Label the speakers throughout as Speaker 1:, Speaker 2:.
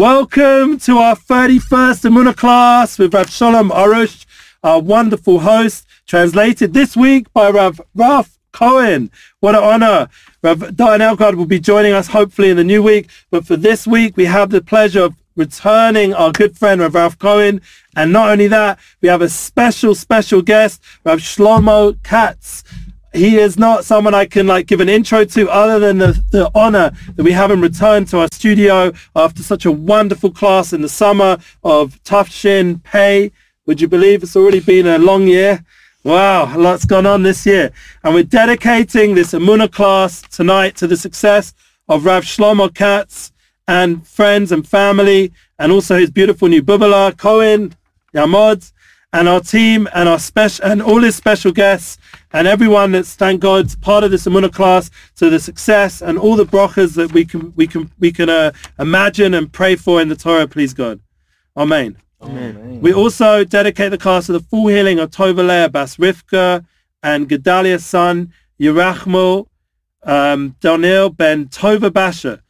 Speaker 1: Welcome to our 31st Amuna class with Rav Shalom Arush, our wonderful host, translated this week by Rav Ralph Cohen. What an honor. Rav Diane Elgard will be joining us hopefully in the new week. But for this week, we have the pleasure of returning our good friend Rav Ralph Cohen. And not only that, we have a special, special guest, Rav Shlomo Katz he is not someone I can like give an intro to other than the, the honor that we have him return to our studio after such a wonderful class in the summer of Tufshin Pay. Would you believe it's already been a long year? Wow, a lot's gone on this year. And we're dedicating this Amuna class tonight to the success of Rav Shlomo Katz and friends and family, and also his beautiful new Bubala, Cohen, Yamod, and our team and our special and all his special guests and everyone that's thank God part of this Amuna class to the success and all the brachas that we can we can we can uh, imagine and pray for in the Torah. Please God, Amen. Amen. We also dedicate the class to the full healing of Tovalea Bas Rivka and Gedaliah's son Yerachmo um, Daniel ben Tova Basha.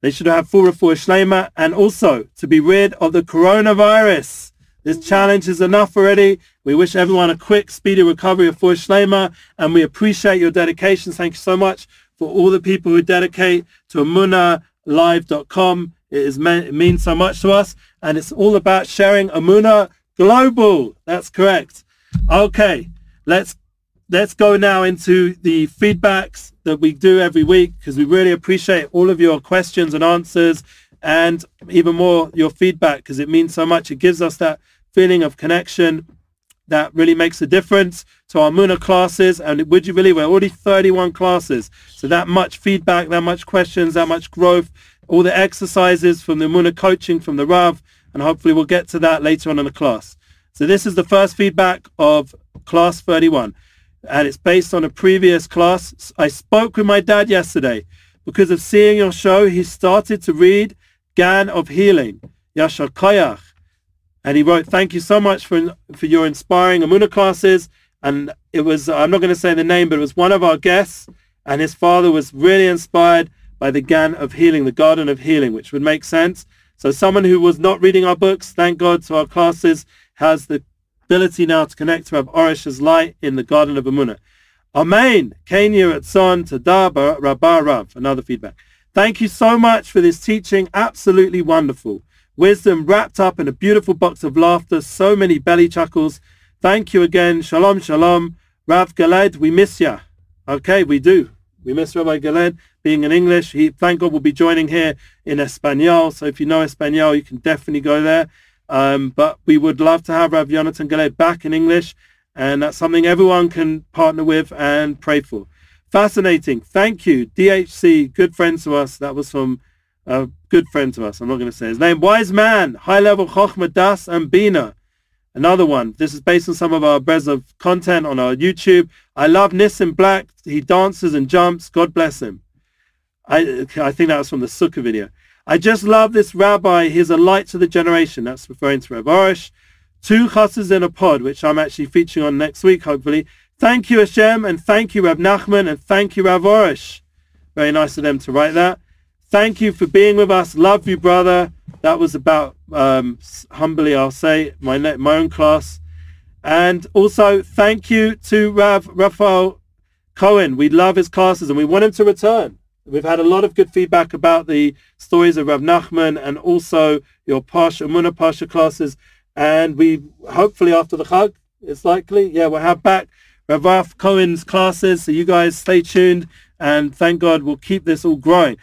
Speaker 1: They should have full refuah shlema and also to be rid of the coronavirus. This challenge is enough already. We wish everyone a quick, speedy recovery of Fuhr Shlema, and we appreciate your dedication. Thank you so much for all the people who dedicate to AmunaLive.com. It, is it means so much to us, and it's all about sharing Amuna Global. That's correct. Okay, let's let's go now into the feedbacks that we do every week because we really appreciate all of your questions and answers and even more your feedback because it means so much. It gives us that feeling of connection that really makes a difference to our Muna classes. And would you believe we're already 31 classes. So that much feedback, that much questions, that much growth, all the exercises from the Muna coaching from the Rav. And hopefully we'll get to that later on in the class. So this is the first feedback of class 31. And it's based on a previous class. I spoke with my dad yesterday. Because of seeing your show, he started to read Gan of Healing, Yashar Koyach. And he wrote, thank you so much for, for your inspiring Amuna classes. And it was, I'm not going to say the name, but it was one of our guests. And his father was really inspired by the Gan of Healing, the Garden of Healing, which would make sense. So someone who was not reading our books, thank God to our classes, has the ability now to connect to Rav Arush's light in the Garden of Amuna. Amen. Kenya at Son Tada Rabba Rav. Another feedback. Thank you so much for this teaching. Absolutely wonderful. Wisdom wrapped up in a beautiful box of laughter. So many belly chuckles. Thank you again. Shalom, shalom. Rav Galed, we miss ya. Okay, we do. We miss Rabbi Galed being in English. He, thank God, will be joining here in Espanol. So if you know Espanol, you can definitely go there. Um, but we would love to have Rav Jonathan Galed back in English. And that's something everyone can partner with and pray for. Fascinating. Thank you. DHC, good friends to us. That was from a good friend to us. I'm not going to say his name. Wise man, high level Chochmah Das and Bina. Another one. This is based on some of our Breslov content on our YouTube. I love Nissim Black. He dances and jumps. God bless him. I, I think that was from the Sukkah video. I just love this rabbi. He's a light to the generation. That's referring to Rav Arush. Two chasses in a pod, which I'm actually featuring on next week, hopefully. Thank you, Hashem, and thank you, Rab Nachman, and thank you, Rav Arush. Very nice of them to write that. Thank you for being with us. Love you, brother. That was about, um, humbly, I'll say, my, my own class. And also, thank you to Rav Raphael Cohen. We love his classes, and we want him to return. We've had a lot of good feedback about the stories of Rav Nachman and also your Pasha, Muna Pasha classes. And we, hopefully after the Chag, it's likely, yeah, we'll have back Rav Cohen's classes. So you guys stay tuned and thank God we'll keep this all growing.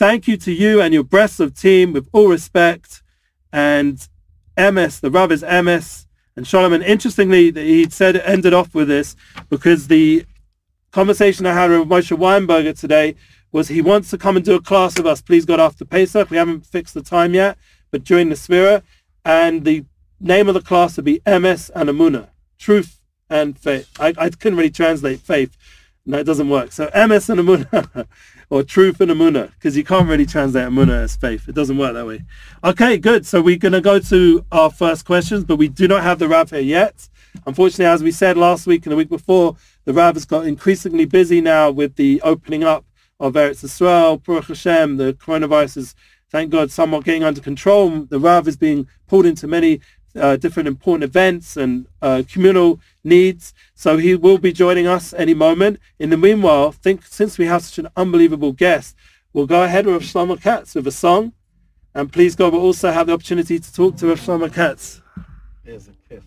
Speaker 1: Thank you to you and your of team with all respect. And Emes, the is Emes and Solomon. Interestingly, he said it ended off with this because the conversation I had with Moshe Weinberger today was he wants to come and do a class with us, please God, after Pesach. We haven't fixed the time yet, but during the Sefira. And the name of the class would be Emes and Amuna, truth and faith. I, I couldn't really translate faith. No, it doesn't work. So Emes and Amuna, or truth and Amuna, because you can't really translate Amuna as faith. It doesn't work that way. Okay, good. So we're going to go to our first questions, but we do not have the Rav here yet. Unfortunately, as we said last week and the week before, the Rav has got increasingly busy now with the opening up of Eretz Israel, Baruch Hashem. The coronavirus is
Speaker 2: thank God, somewhat getting under control. The Rav is being pulled into many uh, different important events and uh, communal needs. So he will be joining us any moment. In the meanwhile, think since we have such an unbelievable guest, we'll go ahead with Shlomo Katz with a song. And please God, we'll also have the opportunity to talk to Shlomo Katz.
Speaker 3: It's a gift.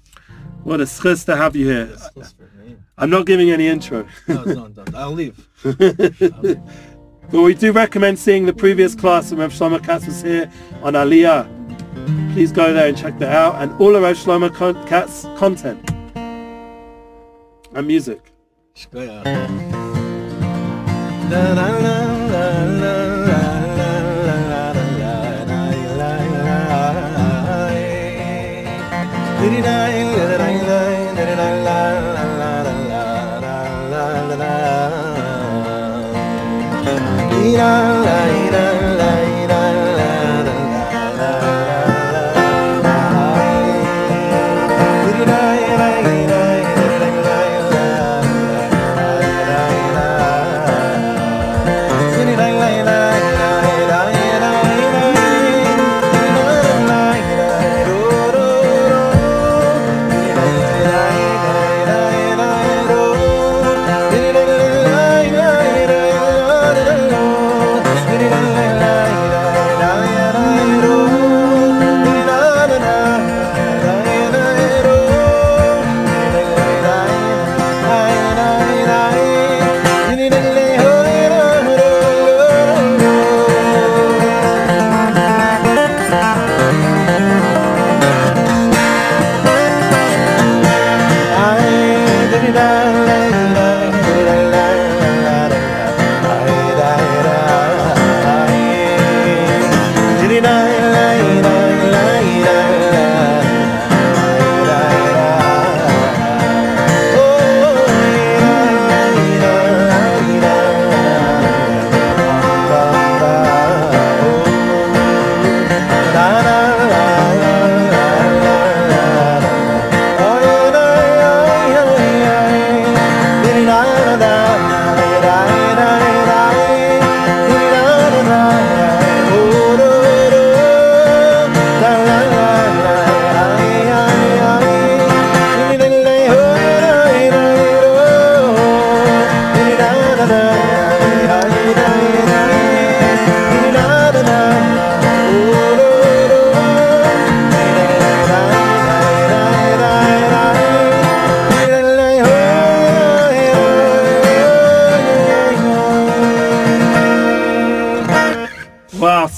Speaker 2: What a schus to have you here.
Speaker 3: It's close for me.
Speaker 2: I'm not giving any intro.
Speaker 3: No, no, no. I'll leave. I'll leave.
Speaker 2: But we do recommend seeing the previous class when Rav Shlomo Katz was here on Aliyah. Please go there and check that out. And all Rav Shlomo Con- Katz content and music.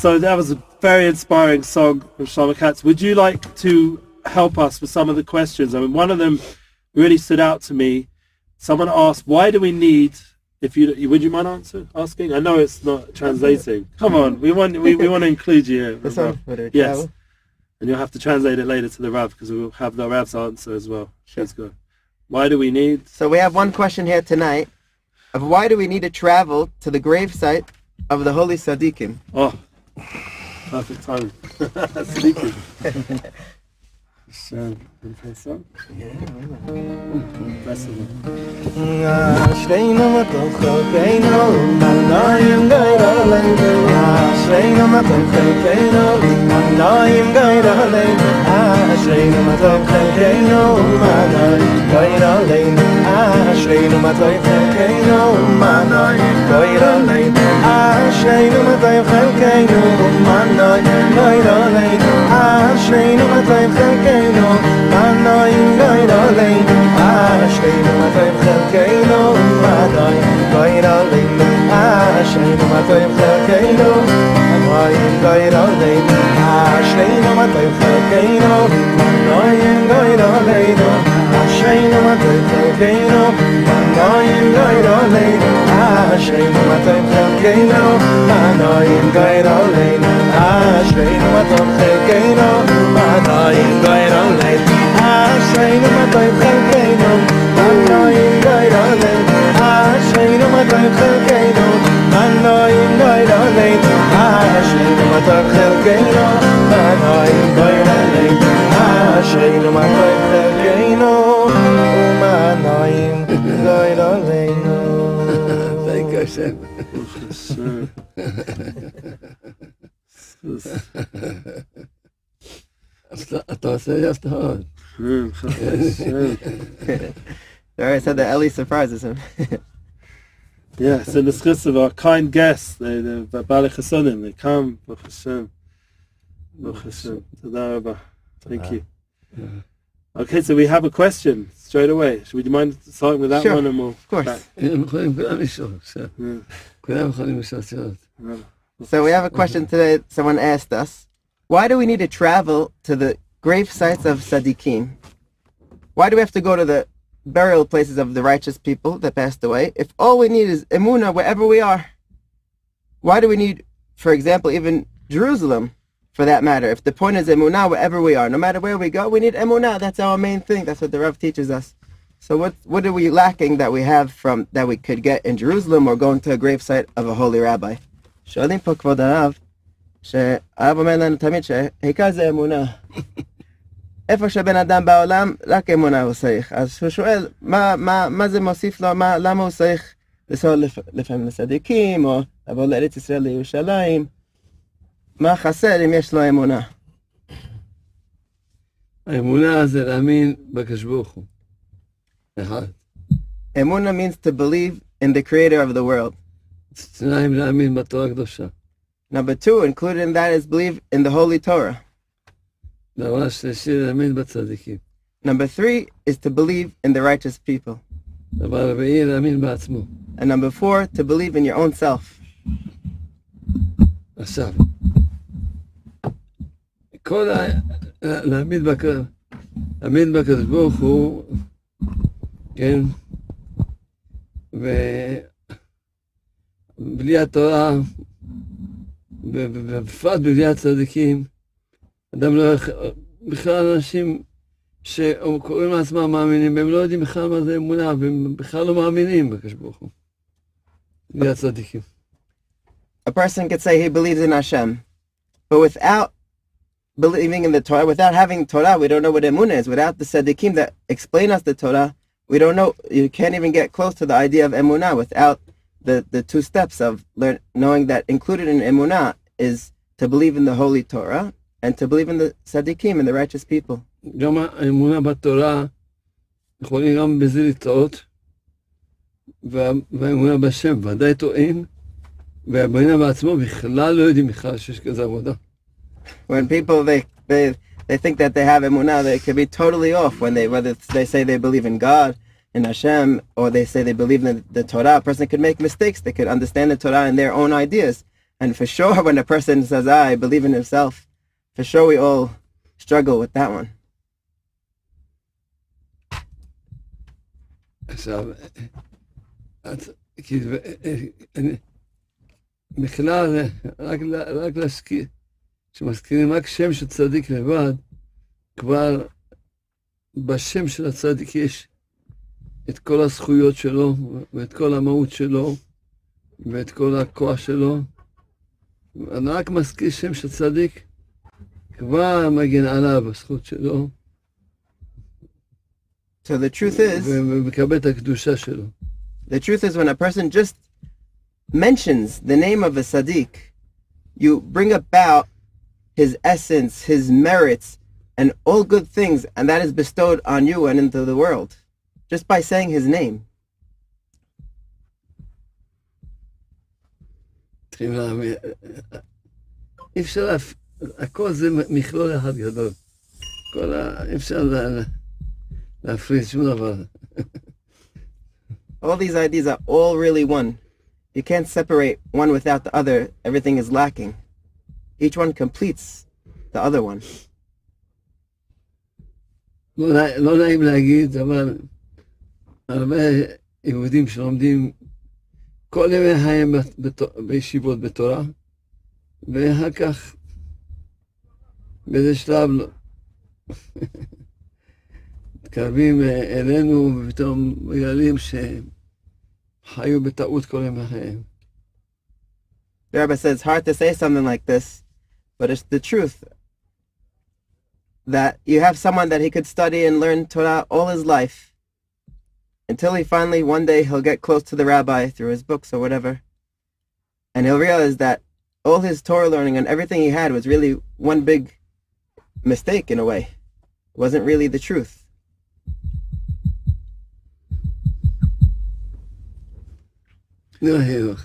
Speaker 2: So that was a very inspiring song from Shlomo Katz. Would you like to help us with some of the questions? I mean, one of them really stood out to me. Someone asked, why do we need, if you, would you mind answer, asking? I know it's not translating. Come on, we want, we, we want to include you here.
Speaker 4: This one,
Speaker 2: Yes. And you'll have to translate it later to the Rav because we'll have the Rav's answer as well.
Speaker 4: Sure.
Speaker 2: Please go. Why do we need?
Speaker 4: So we have one question here tonight of why do we need to travel to the gravesite of the holy Sadiqim?
Speaker 2: Oh, perfect timing. Speaking. So, Ashrei nu matayim chelkeinu, manoy, goyra lein. Ashrei nu matayim chelkeinu, manoy, goyra lein. Ashrei nu matayim chelkeinu, manoy, goyra lein. Ashrei nu matayim chelkeinu, manoy, goyra lein. Ashrei nu matayim chelkeinu, manoy, goyra lein. Ashrei nu matayim chelkeinu, אן נויין גיירן ליי, איך שיינה מאָ טיי פערקיינו, אַן גיירן ליי, איך שיינה מאָ טיי פערקיינו, אַן נויין גיירן ליי, איך שיינה מאָ טיי פערקיינו, אַן גיירן ליי, איך שיינה מאָ טיי פערקיינו, Ashayna matay khalkeinu Anoyim acho que matay khalkeinu Anoyim goyrolei Ashayna matay khalkeinu Anoyim goyrolei Ashayna acho que Umanoyim goyroleinu
Speaker 3: Thank you, Hashem.
Speaker 2: Yes.
Speaker 1: I
Speaker 5: thought I said yes to
Speaker 1: her. true. That's
Speaker 4: true. All right, so the Ellie surprises him.
Speaker 1: yes, and the schis of our kind guests, the the Bali Chasonim, they come. Baruch Hashem. Baruch Hashem. Thank you. Okay, so we have a question straight away. Should we mind starting with that
Speaker 4: sure.
Speaker 1: one or we'll...
Speaker 4: Of course. So we have a question today someone asked us. Why do we need to travel to the grave sites of Sadiqim? Why do we have to go to the burial places of the righteous people that passed away if all we need is emuna wherever we are? Why do we need, for example, even Jerusalem, for that matter? If the point is emuna wherever we are, no matter where we go, we need emuna. That's our main thing. That's what the Rav teaches us. So what what are we lacking that we have from that we could get in Jerusalem or going to a gravesite of a holy rabbi? שואלים פה כבוד הרב, שהרב אומר לנו תמיד שהעיקר זה אמונה. איפה שבן אדם בעולם, רק אמונה הוא צריך. אז הוא שואל, מה, מה, מה זה מוסיף לו, מה, למה הוא צריך לנסוע לפ, לפעמים לצדיקים, או לבוא לארץ ישראל לירושלים? מה חסר אם יש לו אמונה?
Speaker 5: האמונה זה להאמין בקדוש ברוך הוא. אחד.
Speaker 4: אמונה means to believe in the creator of the world.
Speaker 5: שניים, להאמין בתורה הקדושה.
Speaker 4: Number two, included in that is believe in the holy Torah. Number three is to believe in the righteous people.
Speaker 5: דבר רביעי, להאמין בעצמו.
Speaker 4: And number four, to believe in your own self.
Speaker 5: עכשיו, כל ה... להאמין בק- להאמין בקדוש ברוך הוא, כן, ובלי התורה, ו- ו- ובפרט בלי הצדיקים, אדם לא יכול... בכלל אנשים שקוראים לעצמם מאמינים, והם לא יודעים בכלל מה זה אמונה, והם בכלל לא מאמינים בקדוש ברוך הוא. בלי הצדיקים.
Speaker 4: a person could say he believes in Hashem, but without believing in the Torah, without having Torah, we don't know what Emunah is. Without the Tzaddikim that explain us the Torah, we don't know. You can't even get close to the idea of Emunah without the, the two steps of learn, knowing that included in Emunah is to believe in the Holy Torah and to believe in the Tzaddikim and the righteous people.
Speaker 5: גם האמונה בתורה, יכולים גם בזה לטעות, וה- והאמונה בשם ודאי טועים, והאמונה בעצמו בכלל לא יודעים בכלל שיש כזה עבודה.
Speaker 4: When people they they they think that they have Emunah, they could be totally off when they whether they say they believe in God in Hashem or they say they believe in the, the Torah. A person could make mistakes. They could understand the Torah in their own ideas. And for sure, when a person says, "I believe in himself," for sure we all struggle with that one.
Speaker 5: עכשיו, את, כאילו, אני, בכלל, רק, רק להזכיר, כשמזכירים רק שם של צדיק לבד, כבר בשם של הצדיק יש את כל הזכויות שלו, ואת כל המהות שלו, ואת כל הכוח שלו. אני רק מזכיר שם של צדיק, כבר מגן עליו, הזכות שלו,
Speaker 4: So the truth is,
Speaker 5: ומקבל את הקדושה שלו.
Speaker 4: the truth is, when a person just mentions the name of a Sadiq, you bring about his essence, his merits, and all good things, and that is bestowed on you and into the world, just by saying his name.
Speaker 5: צריכים להאמין. אי אפשר, להפ... הכל זה מכלול אחד גדול. כל ה... אי אפשר לה... להפריד שום דבר.
Speaker 4: All these ideas are all really one. You can't separate one without the other. Everything is lacking. Each one completes the other one.
Speaker 5: לא, נע- לא נעים להגיד, אבל הרבה יהודים שלומדים כל ימי חיים בישיבות בתורה, ואחר כך באיזה שלב לא- מתקרבים אה, אלינו ופתאום מגלים שהם חיו בטעות כל ימי חייהם.
Speaker 4: The Rebbe says it's hard to say something like this, but it's the truth. That you have someone that he could study and learn Torah all his life until he finally one day he'll get close to the rabbi through his books or whatever. And he'll realize that all his Torah learning and everything he had was really one big mistake in a way. It wasn't really the truth.
Speaker 5: No, you-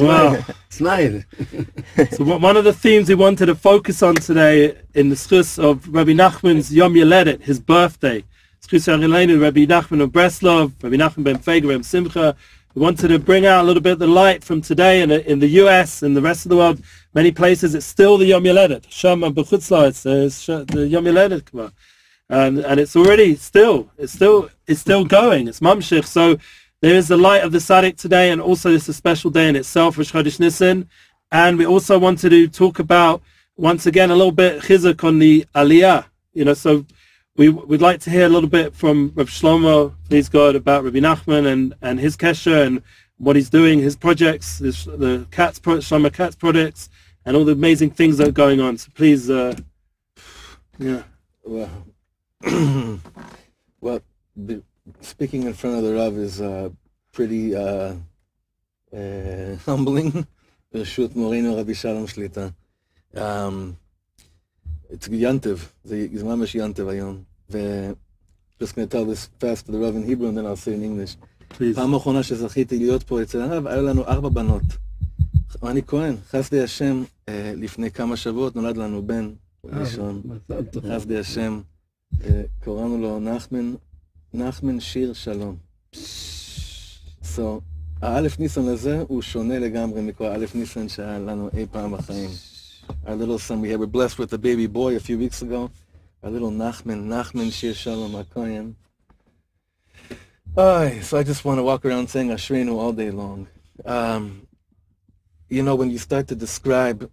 Speaker 1: Wow.
Speaker 5: Smile.
Speaker 1: So one one of the themes we wanted to focus on today in the schus of Rabbi Nachman's Yom Yoledet, his birthday. Schus Yarelenu, Rabbi Nachman of Breslov, Rabbi Nachman ben Fega, ben Simcha. We wanted to bring out a little bit of the light from today in the, in the US and the rest of the world. Many places it's still the Yom Yoledet. Shama b'chutzla, it's, uh, the Yom Yoledet. K'ma. And, and it's already still, it's still, it's still going. It's Mamshich. So there is the light of the Tzaddik today, and also it's a special day in itself, Rosh Chodesh Nisan. And we also wanted to talk about, once again, a little bit chizuk on the Aliyah. You know, so we would like to hear a little bit from Rav Shlomo, please God, about Rabbi Nachman and, and his kesher and what he's doing, his projects, his, the pro, Shlomo Katz projects, and all the amazing things that are going on. So please, uh, yeah.
Speaker 3: Well, well, the, speaking in front of the Rav is uh, pretty uh, uh, humbling. ברשות מורינו רבי שלום שליטה. Um, it's Yantiv, זה זה ממש Yantiv היום. ו... just going to tell this fast to the Rav in Hebrew and then I'll say in English.
Speaker 1: Please.
Speaker 3: פעם אחרונה שזכיתי להיות פה אצל הרב, היו לנו ארבע בנות. אני כהן, חסדי השם, אה, לפני כמה שבועות נולד לנו בן ראשון. חסדי השם, אה, קראנו לו נחמן, נחמן שיר שלום. So, האלף ניסן הזה הוא שונה לגמרי מכל האלף ניסן שהיה לנו אי פעם בחיים. Our little son, we were blessed with a baby boy a few weeks ago. Our little Nachman, Nachman Shir Shalom HaKoyim. Ay, so I just want to walk around saying Ashreinu all day long. Um, you know, when you start to describe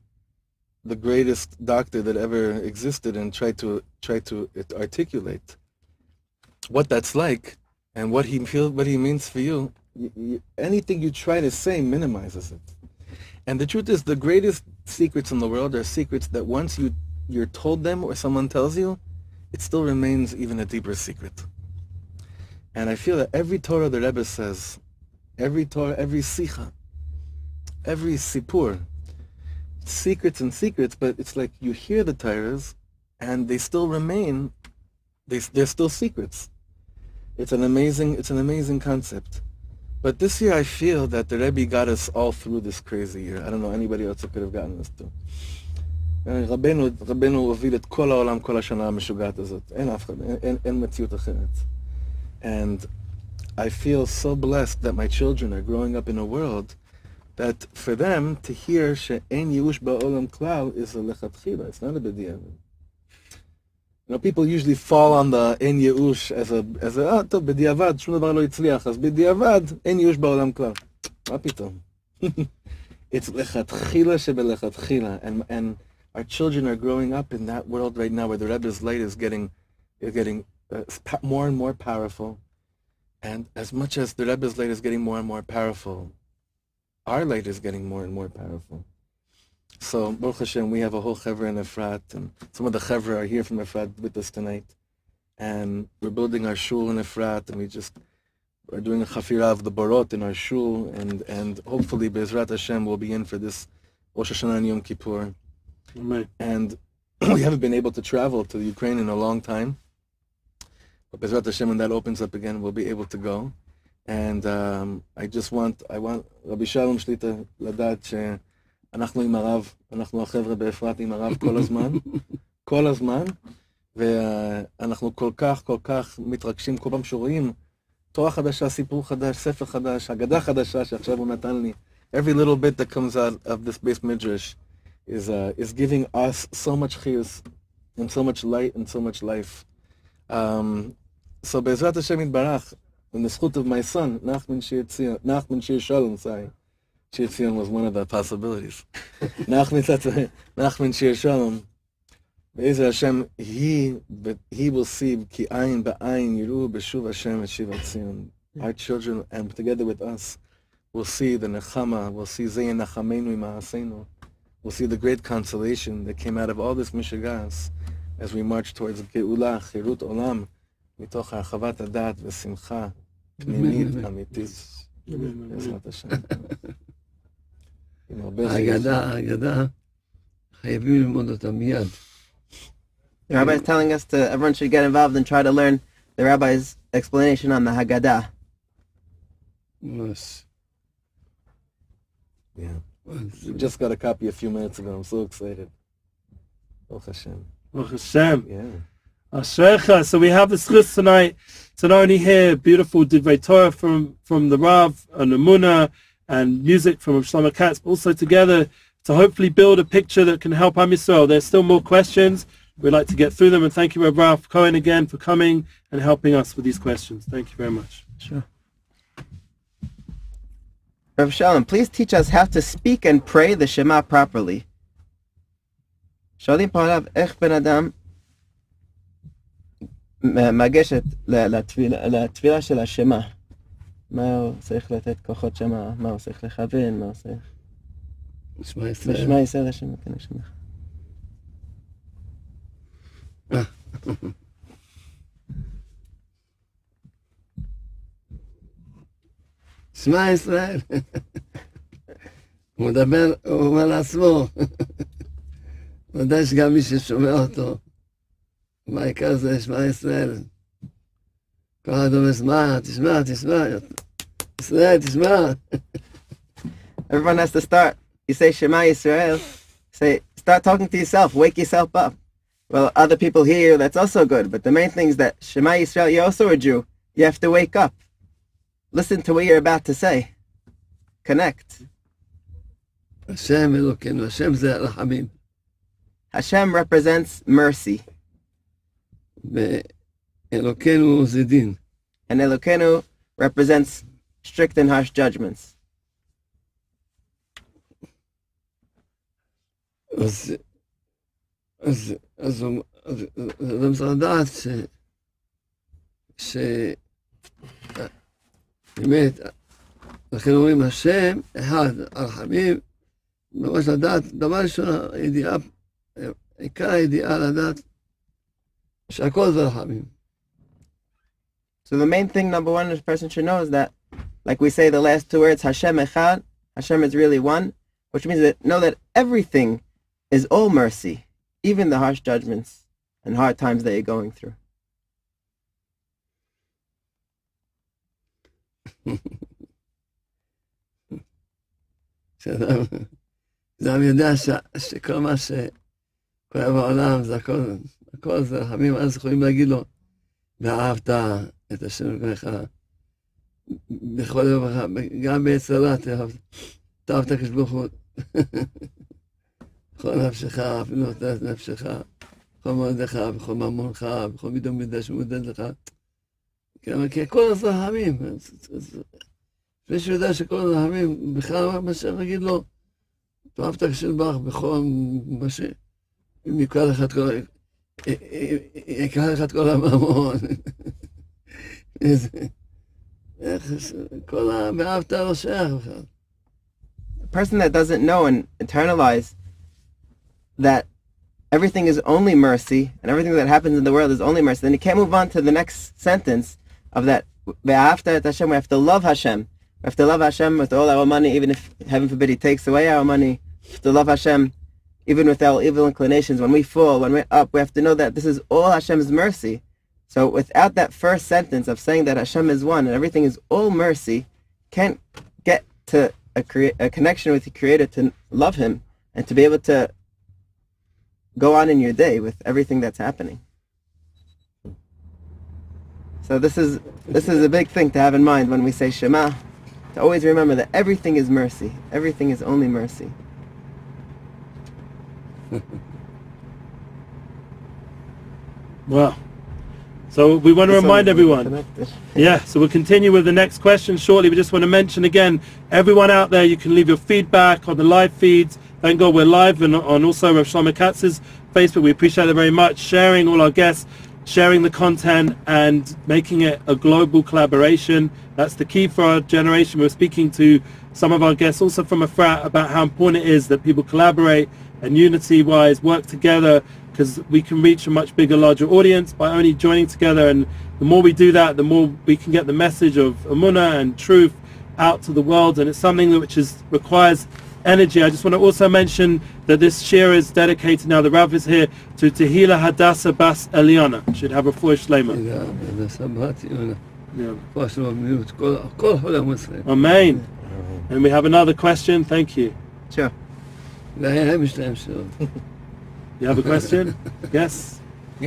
Speaker 3: the greatest doctor that ever existed and try to try to articulate what that's like and what he feel what he means for you, you, anything you try to say minimizes it. And the truth is, the greatest secrets in the world are secrets that once you you're told them or someone tells you, it still remains even a deeper secret. And I feel that every Torah the Rebbe says, every Torah, every Sicha, every Sipur, secrets and secrets, but it's like you hear the Torahs and they still remain, they, they're still secrets. It's an amazing, it's an amazing concept. But this year I feel that the Rebbe got us all through this crazy year. I don't know anybody else that could have gotten us through. רבנו, רבנו הוביל את כל העולם כל השנה המשוגעת הזאת. אין אף אחד, אין, אין, אין מציאות אחרת. And I feel so blessed that my children are growing up in a world that for them to hear שאין ייאוש בעולם כלל is a lechatchila. It's not a b'diavad. You know, people usually fall on the אין ייאוש as a, as a, אה, טוב, בדיעבד, שום דבר לא הצליח, אז בדיעבד אין ייאוש בעולם כלל. מה פתאום? it's lechatchila שבלכתחילה. And, and our children are growing up in that world right now where the Rebbe's light is getting, is getting uh, pa- more and more powerful. And as much as the Rebbe's light is getting more and more powerful, our light is getting more and more powerful. So, Baruch Hashem, we have a whole chevra in Efrat, and some of the chevra are here from Efrat with us tonight. And we're building our shul in Efrat, and we just are doing a chafira of the barot in our shul, and, and hopefully, Bezrat Hashem will be in for this Rosh Hashanah and Yom Kippur
Speaker 1: Amen.
Speaker 3: and we haven't been able to travel to Ukraine in a long time. But Bezrat Hashem, when that opens up again, we'll be able to go. And um, I just want, I want רבי שלום שליטה לדעת שאנחנו עם הרב, אנחנו החבר'ה באפרת עם הרב כל הזמן, כל הזמן, ואנחנו כל כך, כל כך מתרגשים כל פעם שרואים תורה חדשה, סיפור חדש, ספר חדש, אגדה חדשה שעכשיו הוא נתן לי. Every little bit that comes out of this base midrash is uh, is giving us so much chiyus and so much light and so much life. Um, so Bezrat Hashem Yitbarach, in the schut of my son, Nachman Shir Tzion, Nachman Shir Shalom, sorry. Shir Tzion was one of the possibilities. Nachman Shir Shalom, Be'ezer Hashem, he, he will see ki ayin ba'ayin yiru b'shuv Hashem et shiva Tzion. Our children, and together with us, will see the nechama, will see zayin nachamenu ma'asenu, will see the great consolation that came out of all this mishagas as we march towards Geulah, Chirut Olam, mitoch archavat adat v'simcha, פנימית אמיתית. בעזרת השם. עם הרבה חיוך.
Speaker 5: ההגדה, ההגדה, חייבים ללמוד אותה מיד.
Speaker 4: The rabbi is telling us to everyone should get involved and try to learn the rabbi's explanation on the Haggadah.
Speaker 5: ממש.
Speaker 3: Yeah.
Speaker 5: אז
Speaker 3: We just got a copy a few minutes ago. I'm so excited. Baruch Hashem.
Speaker 1: Baruch Hashem.
Speaker 3: Yeah.
Speaker 1: Ashrecha. So we have the schus tonight to not only hear beautiful Divrei Torah from, from the Rav and the Muna and music from Shlomo Katz, also together to hopefully build a picture that can help Am Yisrael. There's still more questions. We'd like to get through them. And thank you, Rav Ralph Cohen, again for coming and helping us with these questions. Thank you very much.
Speaker 4: Sure. Rav Shalom, please teach us how to speak and pray the Shema properly. Shalim Parav Ech Ben Adam מגשת לתפילה, לתפילה של השמה. מה הוא צריך לתת כוחות שמה, מה הוא צריך לכוון, מה הוא צריך...
Speaker 5: שמע ישראל.
Speaker 4: בשמע ישראל השם שמך.
Speaker 5: שמע ישראל. הוא מדבר, הוא אומר לעצמו. ודאי שגם מי ששומע אותו, מה העיקר זה שמע ישראל. כל אחד אומר, שמע, תשמע, תשמע, ישראל, תשמע.
Speaker 4: Everyone has to start. You say Shema Yisrael, say, start talking to yourself, wake yourself up. Well, other people hear you, that's also good, but the main thing is that Shema Yisrael, you're also a Jew. You have to wake up. Listen to what you're about to say. Connect.
Speaker 5: השם אלוקינו, השם זה רחמים.
Speaker 4: Hashem represents mercy,
Speaker 5: ואלוקינו זה דין.
Speaker 4: and Elokenu represents strict and harsh judgments.
Speaker 5: אז, אז, אז, הוא- אז, אז אדם צריך לדעת ש... ש... באמת, לכן אומרים השם, אחד, הרחמים, ממש לדעת, דבר ראשון, הידיעה, עיקר הידיעה לדעת שהכל זה רחמים.
Speaker 4: So the main thing, number one, a person should know is that, like we say the last two words, Hashem Echad, Hashem is really one, which means that know that everything is all mercy, even the harsh judgments and hard times that you're going through.
Speaker 5: שאדם, אדם יודע ש, שכל מה שקורה בעולם זה הכל, הכל זה רחמים, אז יכולים להגיד לו, ואהבת את השם אלוהיך בכל לבך, גם ביצרה תאהב, תאהב את הקדוש ברוך הוא, בכל נפשך, אפילו נותן את נפשך, בכל מאודיך, בכל ממונך, בכל מידו מידה שמודד לך. כי- כי הכל זה רחמים. לפני שהוא יודע שכל הרחמים, בכלל מה שנגיד לו, תאהב את הקדוש ברוך בכל מה ש... אם יקרא לך את כל... יקרא לך את כל הממון. איזה- איך, כל ה... ואהבת לא שייך בכלל.
Speaker 4: A person that doesn't know and internalize that everything is only mercy and everything that happens in the world is only mercy, then you can't move on to the next sentence of that. "Ve'ahavta et Hashem," We have to love Hashem. We have to love Hashem with all our money, even if, heaven forbid, He takes away our money. We have to love Hashem even with our evil inclinations. When we fall, when we're up, we have to know that this is all Hashem's mercy. So without that first sentence of saying that Hashem is one and everything is all mercy, can't get to a, crea- a connection with the Creator to love Him and to be able to go on in your day with everything that's happening. So this is this is a big thing to have in mind when we say Shema. To always remember that everything is mercy. Everything is only mercy.
Speaker 1: Wow. So we want to remind everyone. Yeah, so we'll continue with the next question shortly. We just want to mention again, everyone out there, you can leave your feedback on the live feeds. Thank God we're live and on also Rav Shlomo Katz's Facebook. We appreciate it very much. Sharing all our guests, sharing the content and making it a global collaboration. That's the key for our generation. We're speaking to some of our guests also from Efrat about how important it is that people collaborate and unity-wise work together because we can reach a much bigger, larger audience by only joining together. And the more we do that, the more we can get the message of Amuna and truth out to the world. And it's something which is requires energy. I just want to also mention that this shir is dedicated now. The Rav is here to Tehila Hadasa Bas Eliana. Should have a
Speaker 5: foolish lema.
Speaker 1: Yeah. Amen. And we have another question. Thank you.
Speaker 4: Sure.
Speaker 5: להם יש להם שאלות.
Speaker 1: You have a question? yes.
Speaker 3: Yeah.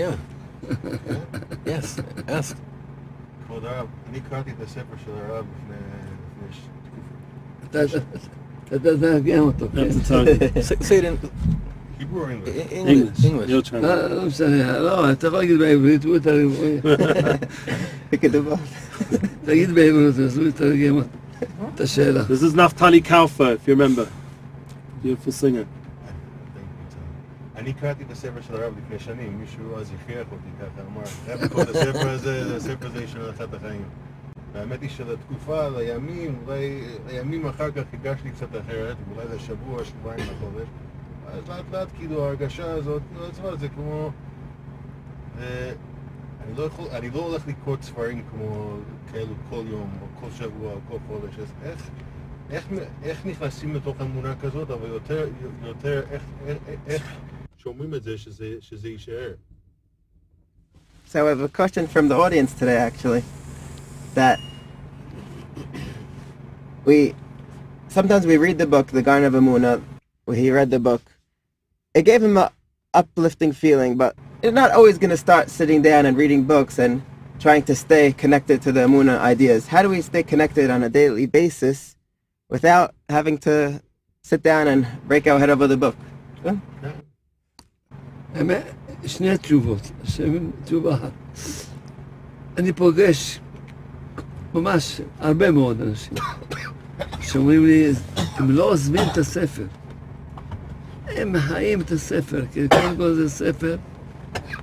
Speaker 3: yes. Ask.
Speaker 6: כבוד הרב, אני קראתי את הספר של הרב לפני לפני ש- תקופה.
Speaker 5: אתה- אתה- אתה תתרגם אותו, כן?
Speaker 1: That's the time.
Speaker 3: Say, say it in
Speaker 6: Hebrew or English?
Speaker 3: E-
Speaker 1: English.
Speaker 3: English. English.
Speaker 1: Your turn.
Speaker 5: לא, לא משנה, לא, אתה יכול להגיד בעברית, הוא יתרגם,
Speaker 4: We could do both.
Speaker 5: תגיד בעברית, אז הוא יתרגם את השאלה.
Speaker 1: This is Naftali Kalfa, if you remember. Beautiful singer.
Speaker 6: אני קראתי את הספר של הרב לפני שנים, מישהו אז הכריח אותי ככה, אמר, לקרוא את הספר הזה, הספר הזה ישנה לך את החיים. והאמת היא שלתקופה, לימים, אולי לימים אחר כך הרגשתי קצת אחרת, אולי לשבוע, שבועיים לחודש. אז לאט לאט כאילו ההרגשה הזאת, עצמה, זה כמו... אה, אני לא יכול, אני לא הולך לקרוא ספרים כמו כאלו כל יום, או כל שבוע, או כל חודש, אז איך... איך, איך נכנסים לתוך אמונה כזאת, אבל יותר, יותר איך, איך, איך שומרים את זה שזה, שזה יישאר.
Speaker 4: So I have a question from the audience today, actually. That we sometimes we read the book, The Garden of Amuna. He read the book. It gave him a uplifting feeling, but you're not always going to start sitting down and reading books and trying to stay connected to the Amuna ideas. How do we stay connected on a daily basis without having to sit down and break our head over the book?
Speaker 5: האמת, שני תשובות, שם תשובה אחת. אני פוגש ממש הרבה מאוד אנשים שאומרים לי, הם לא עוזבים את הספר. הם חיים את הספר, כי קודם כל זה ספר,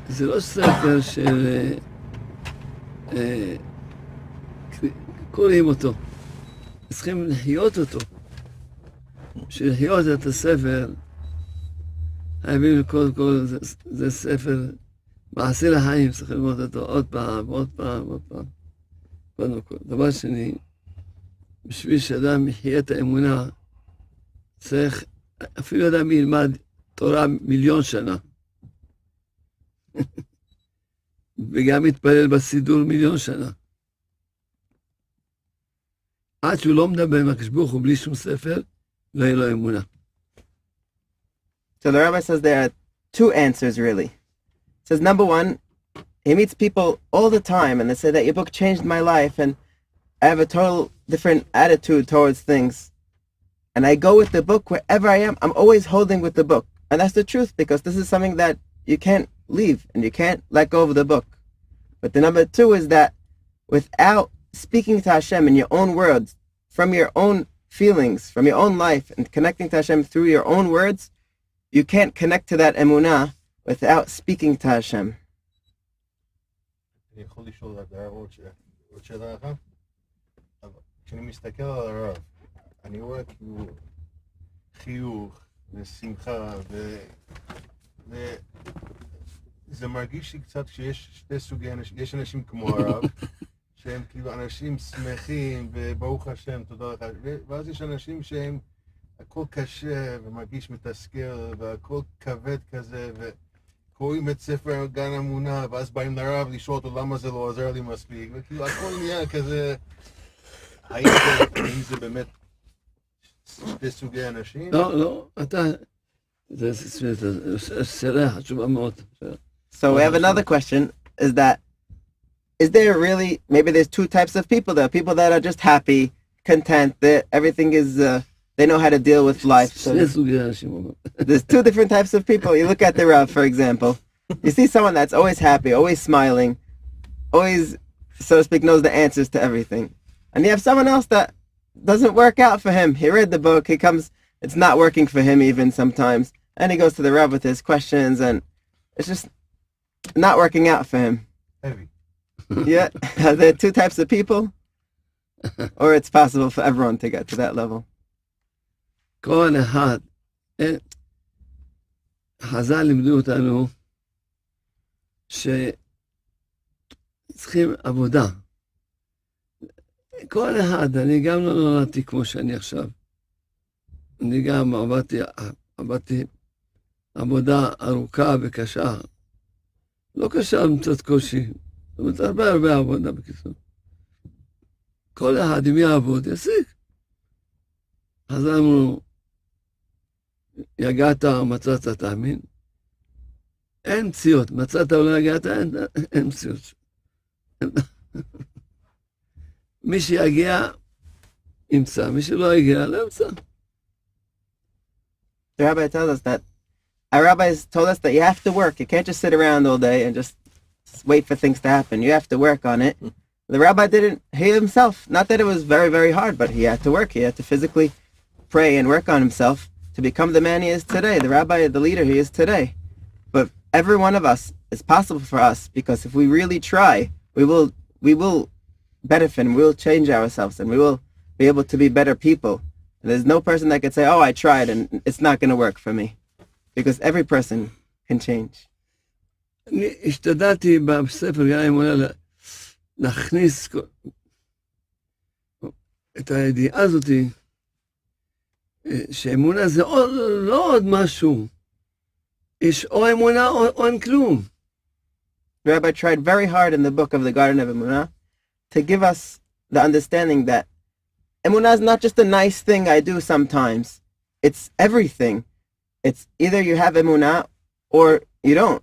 Speaker 5: זה לא ספר של... אה, אה, קוראים אותו. צריכים לחיות אותו. בשביל לחיות את הספר, חייבים קודם כל, זה, זה ספר מעשי לחיים, צריך ללמוד אותו עוד פעם, עוד פעם, עוד פעם. קודם כל. דבר שני, בשביל שאדם יחיה את האמונה, צריך, אפילו אדם ילמד תורה מיליון שנה. וגם יתפלל בסידור מיליון שנה. עד שהוא לא מדבר עם הקדוש ברוך הוא בלי שום ספר, לא יהיה לו אמונה.
Speaker 4: So the rabbi says there are two answers really. says number one, he meets people all the time and they say that your book changed my life and I have a total different attitude towards things. And I go with the book wherever I am. I'm always holding with the book. And that's the truth because this is something that you can't leave and you can't let go of the book. But the number two is that without speaking to Hashem in your own words, from your own feelings, from your own life, and connecting to Hashem through your own words, you can't connect to that emunah without speaking to Hashem.
Speaker 6: אני יכול לשאול את הרב עוד ש- עוד שאלה אחת? אבל כשאני מסתכל על הרב, אני רואה כאילו חיוך ושמחה ו... וזה מרגיש לי קצת שיש שתי סוגי אנשים, יש אנשים כמו הרב, שהם כאילו אנשים שמחים וברוך השם, תודה לך, ואז יש אנשים שהם הכל קשה ומרגיש מתסכל והכל כבד כזה וקוראים את ספר גן אמונה ואז באים לרב לשאול אותו למה זה לא עוזר לי מספיק וכאילו הכל נהיה כזה האם זה, האם זה באמת שתי סוגי אנשים?
Speaker 5: לא, לא, אתה... זה שאלה חשובה מאוד.
Speaker 4: So we have another question is that is there really maybe there's two types of people though? people that are just happy content that everything is uh, they know how to deal with life. So there's two different types of people. You look at the Rav, for example. You see someone that's always happy always smiling always so to speak knows the answers to everything. And you have someone else that doesn't work out for him. He read the book he comes it's not working for him even sometimes. And he goes to the Rav with his questions and it's just not working out for him.
Speaker 6: Heavy
Speaker 4: yeah are there two types of people or it's possible for everyone to get to that level
Speaker 5: כל אחד, אין- חז"ל לימדו אותנו שצריכים עבודה. כל אחד, אני גם לא נולדתי כמו שאני עכשיו. אני גם עבדתי, עבדתי עבודה ארוכה וקשה. לא קשה מצד קושי, זאת אומרת, הרבה הרבה עבודה בקיצור. כל אחד אם יעבוד, ישיג. אז אמרו, יגעת מצאת תאמין. אין מציאות, מצאת או לא יגעת, אין, אין מציאות. מי שיגיע, ימצא, מי שלא יגיע, לא ימצא.
Speaker 4: The rabbi tells us that our rabbis told us that you have to work. You can't just sit around all day and just wait for things to happen. You have to work on it. Hmm. The rabbi didn't, he himself, not that it was very, very hard, but he had to work. He had to physically pray and work on himself to become the man he is today, the rabbi, the leader he is today. But every one of us is possible for us because if we really try, we will, we will benefit and we will change ourselves and we will be able to be better people. And there's no person that can say, oh, I tried and it's not going to work for me. Because every person can change.
Speaker 5: אני השתדלתי בספר גם אמונה לה- להכניס כל- את הידיעה הזאתי, אה, שאמונה זה עוד, לא עוד משהו. יש או אמונה או, או אין כלום.
Speaker 4: The rabbi tried very hard in the book of the Garden of Emunah to give us the understanding that Emunah is not just a nice thing I do sometimes. It's everything. It's either you have Emunah or you don't.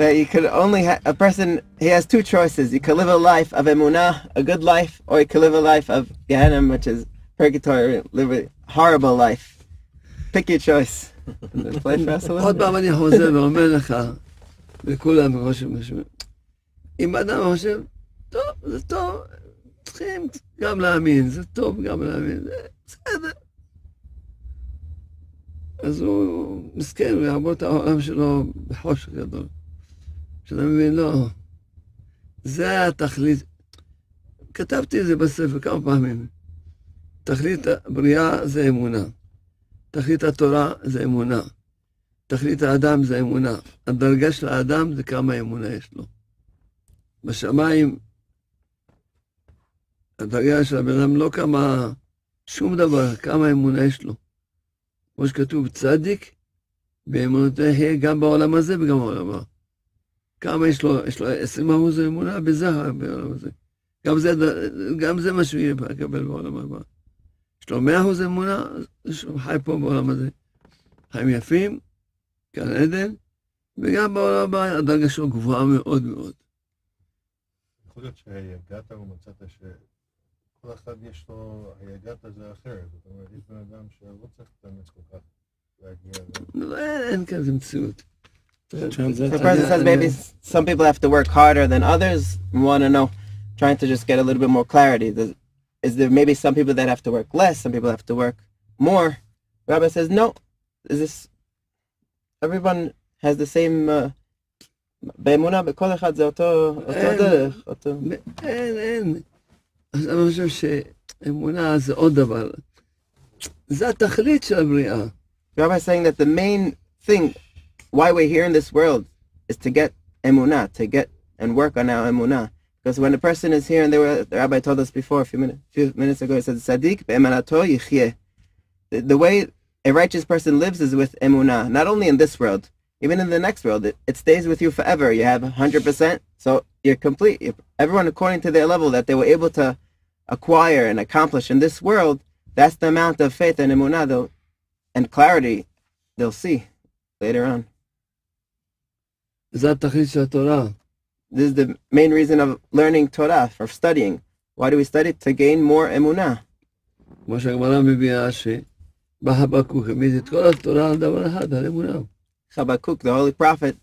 Speaker 4: that you could only ha- a person he has two choices. You could live a life of emunah, a good life, or you could live a life of Gehenna, which is purgatory, live a horrible life. Pick your choice. Play for us a little
Speaker 5: עוד
Speaker 4: bit.
Speaker 5: פעם אני חוזר ואומר לך, לכולם חושב משהו. אם אדם חושב, טוב, זה טוב, צריכים גם להאמין, זה טוב גם להאמין, זה בסדר. אז הוא מסכן, הוא יעבור את העולם שלו בחושך גדול. שאתה מבין, לא. זה התכלית. כתבתי את זה בספר כמה פעמים. תכלית הבריאה זה אמונה. תכלית התורה זה אמונה. תכלית האדם זה אמונה. הדרגה של האדם זה כמה אמונה יש לו. בשמיים, הדרגה של הבן אדם לא כמה, שום דבר, כמה אמונה יש לו. כמו שכתוב, צדיק באמונותיה גם בעולם הזה וגם בעולם הבא. כמה יש לו? יש לו 20 אחוז אמונה בזה בעולם הזה. גם זה, גם זה מה שהוא יקבל בעולם הבא. יש לו 100 אחוז אמונה, הוא חי פה בעולם הזה. חיים יפים, גן עדן, וגם בעולם הבא הדרגה שלו גבוהה מאוד מאוד.
Speaker 6: יכול להיות שהגעת ומצאת שכל אחד יש לו, היגעת זה אחרת. זאת אומרת, יש בן אדם שלא צריך להתאמץ כל כך להגיע ל...
Speaker 5: לא, אין כזה מציאות.
Speaker 1: Translate.
Speaker 4: The person says maybe s- some people have to work harder than others. Want to know, trying to just get a little bit more clarity. Does, is there maybe some people that have to work less? Some people have to work more. Rabbi says no. Is this everyone has the same? Uh, באמונה בכל אחד זה אותו, אותו
Speaker 5: אין.
Speaker 4: דרך, אותו...
Speaker 5: אין, אין. אז אני חושב שאמונה זה עוד דבר. זה התכלית של הבריאה.
Speaker 4: Rabbi is saying that the main thing why we're here in this world is to get emunah, to get and work on our emunah. Because when a person is here, and they were, the rabbi told us before a few minutes, few minutes ago, he said, "Sadiq be'emanato yichyeh." The, the way a righteous person lives is with emunah. Not only in this world, even in the next world, it, it stays with you forever. You have hundred percent, so you're complete. you everyone according to their level that they were able to acquire and accomplish in this world. That's the amount of faith and emunah and clarity they'll see later on. This is the main reason of learning Torah, for studying. Why do we study? To gain more emunah.
Speaker 5: כמו שהגמרא מביאה שבחבקוק העמיד את כל התורה על דבר אחד, על אמונה.
Speaker 4: Habakkuk, the holy prophet,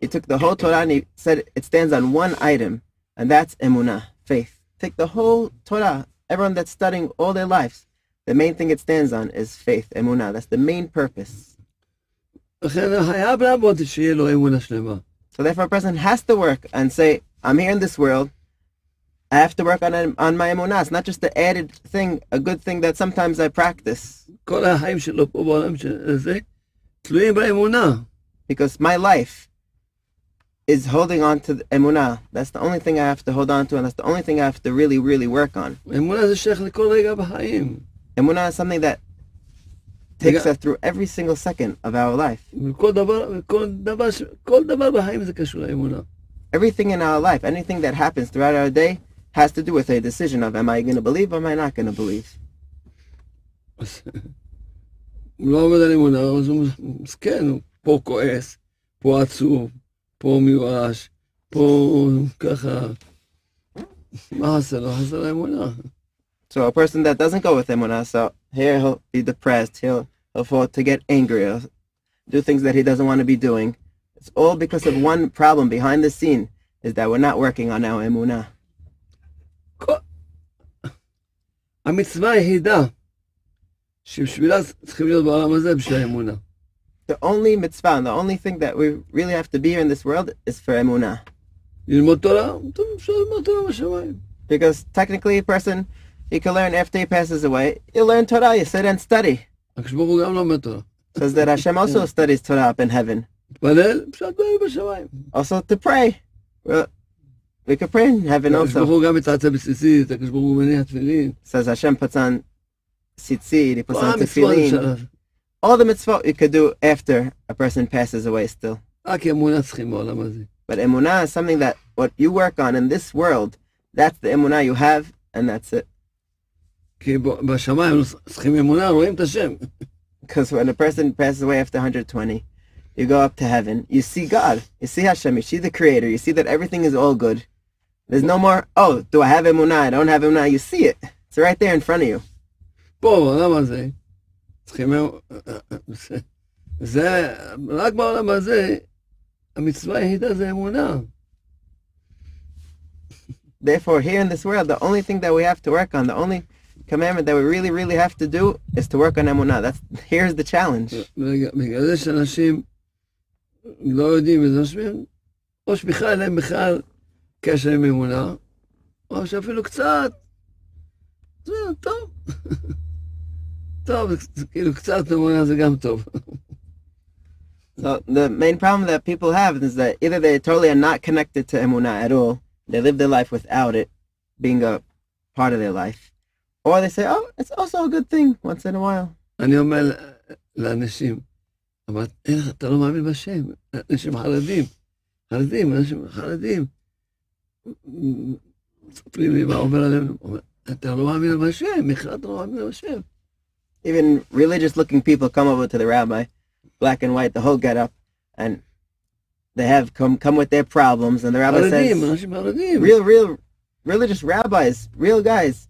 Speaker 4: he took the whole Torah and he said it stands on one item, and that's emunah, faith. Take the whole Torah, everyone that's studying all their lives, the main thing it stands on is faith, emunah. That's the main purpose.
Speaker 5: לכן חייב לעבוד שיהיה לו אמונה שלמה.
Speaker 4: So therefore, a person has to work and say, I'm here in this world. I have to work on on my emunah. It's not just the added thing, a good thing that sometimes I practice. Because my life is holding on to emunah. That's the only thing I have to hold on to, and that's the only thing I have to really, really work on. Emunah is something that takes us through every single second of our life. Everything in our life, anything that happens throughout our day, has to do with a decision of am I going to believe or am I not going to believe? So a person that doesn't go with emunah, so here he'll be depressed, he'll he'll fall to get angry, he'll do things that he doesn't want to be doing. It's all because of one problem behind the scene is that we're not working on our emunah.
Speaker 5: כל- המצווה היחידה שבשבילה צריכים להיות בעולם הזה בשביל האמונה.
Speaker 4: The only mitzvah, and the only thing that we really have to be here in this world is for emunah.
Speaker 5: ללמוד תורה, טוב, אפשר ללמוד תורה בשמיים.
Speaker 4: Because technically, a person you can learn after he passes away. You learn Torah, you sit and study. Says that Hashem also yeah. studies Torah up in heaven. Also to pray. Well, we could pray in heaven also. Says Hashem puts on tzitzit, he puts on tefillin. All the mitzvot you could do after a person passes away still. But emunah is something that what you work on in this world, that's the emunah you have, and that's it.
Speaker 5: כי ב- בשמיים לא צריכים אמונה, רואים את השם.
Speaker 4: Because when a person passes away after 120, you go up to heaven, you see God, you see Hashem, you see the Creator, you see that everything is all good. There's no more, oh, do I have emunah? I don't have emunah. You see it. It's right there in front of you.
Speaker 5: פה, בעולם הזה, צריכים... זה- זה, רק בעולם הזה, המצווה היחידה זה אמונה.
Speaker 4: Therefore, here in this world, the only thing that we have to work on, the only commandment that we really, really have to do is to work on emunah. That's here's the challenge.
Speaker 5: בגלל בגלל זה שאנשים לא יודעים וזה משפיעים, או שבכלל אין להם בכלל קשר עם אמונה, או שאפילו קצת, זה טוב. טוב, זה כאילו קצת אמונה זה גם טוב.
Speaker 4: So the main problem that people have is that either they totally are not connected to emunah at all, they live their life without it being a part of their life, or they say, oh, it's also a good thing once in a while.
Speaker 5: אני אומר ל- לאנשים, אבל אין לך, אתה לא מאמין בשם, אנשים חרדים, חרדים, אנשים חרדים. מספרים לי מה אומר עליהם, אומר, אתה לא מאמין בשם, בכלל אתה לא מאמין בשם.
Speaker 4: Even religious-looking people come over to the rabbi, black and white, the whole get-up, and they have come come with their problems, and the rabbi
Speaker 5: חרדים,
Speaker 4: says,
Speaker 5: אנשים חרדים.
Speaker 4: real, real, religious rabbis, real guys,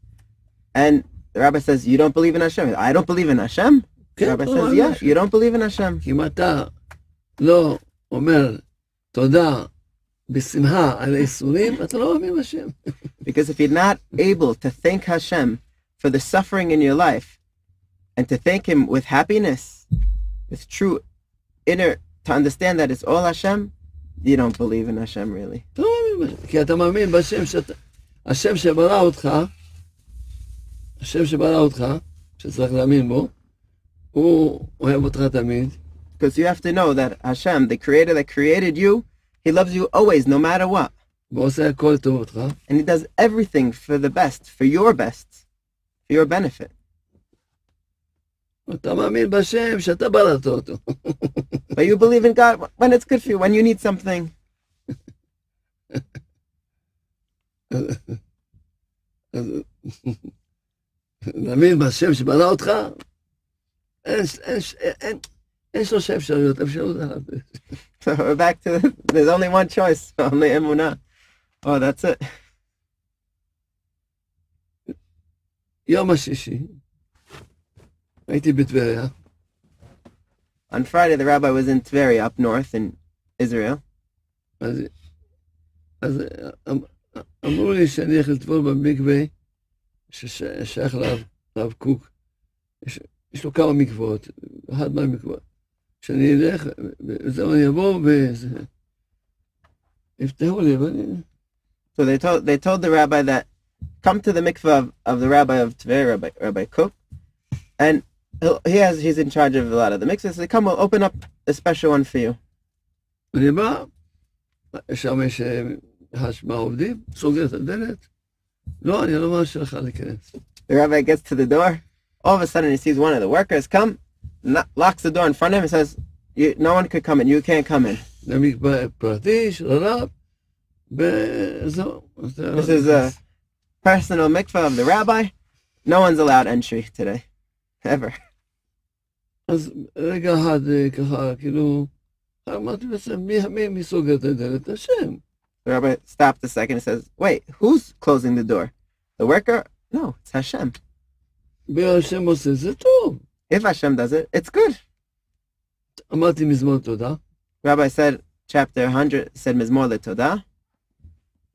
Speaker 4: and the rabbi says, you don't believe in Hashem. I don't believe in Hashem. The
Speaker 5: כן,
Speaker 4: rabbi
Speaker 5: אתה לא
Speaker 4: says,
Speaker 5: מאמין
Speaker 4: yeah,
Speaker 5: בשם.
Speaker 4: you don't believe in Hashem.
Speaker 5: כי אם אתה לא אומר תודה בשמחה על האיסורים, אתה לא מאמין בשם.
Speaker 4: Because if you're not able to thank Hashem for the suffering in your life and to thank Him with happiness, with true inner, to understand that it's all Hashem, you don't believe in Hashem really.
Speaker 5: אתה לא מאמין בשם. כי אתה מאמין בשם שאתה... השם שברא אותך, השם שברא אותך, שצריך להאמין בו, הוא אוהב אותך תמיד,
Speaker 4: Because you have to know that Hashem, the Creator that created you, He loves you always, no matter what.
Speaker 5: ועושה הכל לטובתך,
Speaker 4: And He does everything for the best, for your best, for your benefit.
Speaker 5: אתה מאמין בשם שאתה בראת אותו.
Speaker 4: But you believe in God when it's good for you, when you need something.
Speaker 5: להאמין בשם שברא אותך, אין, אין, אין, אין שלושה אפשרויות, אפשרות אחת.
Speaker 4: So we're back to there's only one choice, only emunah. Oh, that's it.
Speaker 5: יום השישי, הייתי בטבריה,
Speaker 4: On Friday, the rabbi was in Tveria up north in Israel.
Speaker 5: אז, אז אמ- אמרו לי שאני הולך לטבול במקווה ששייך לרב קוק, יש, לו כמה מקוואות, אחד מהמקוואות. אלך, וזהו, אני אבוא, וזה... יפתחו לי, ואני...
Speaker 4: So they told, they told the rabbi that, come to the mikvah of, of the rabbi of Tver, Rabbi, Rabbi Kook, and he has, he's in charge of a lot of the mikvahs. So they come, we'll open up a special one for you.
Speaker 5: אני לא, אני לא מרשה לך להיכנס.
Speaker 4: The rabbi gets to the door. All of a sudden, he sees one of the workers come, no- locks the door in front of him, and says, you, "No one could come in. You can't come in."
Speaker 5: זה מקווה פרטי של הרב, וזהו. אז אתה-
Speaker 4: This is a personal mikveh of the rabbi. No one's allowed entry today, ever.
Speaker 5: אז רגע אחד אה, ככה, כאילו, אמרתי לעצמי, מי, מי, מי סוגר את הדלת? השם.
Speaker 4: The rabbi stopped a second and says, "Wait, who's closing the door? The worker? No, it's Hashem.
Speaker 5: והשם עושה, זה טוב.
Speaker 4: If Hashem does it, it's good."
Speaker 5: אמרתי מזמור תודה,
Speaker 4: Rabbi said, chapter 100 said Mizmor LeTodah.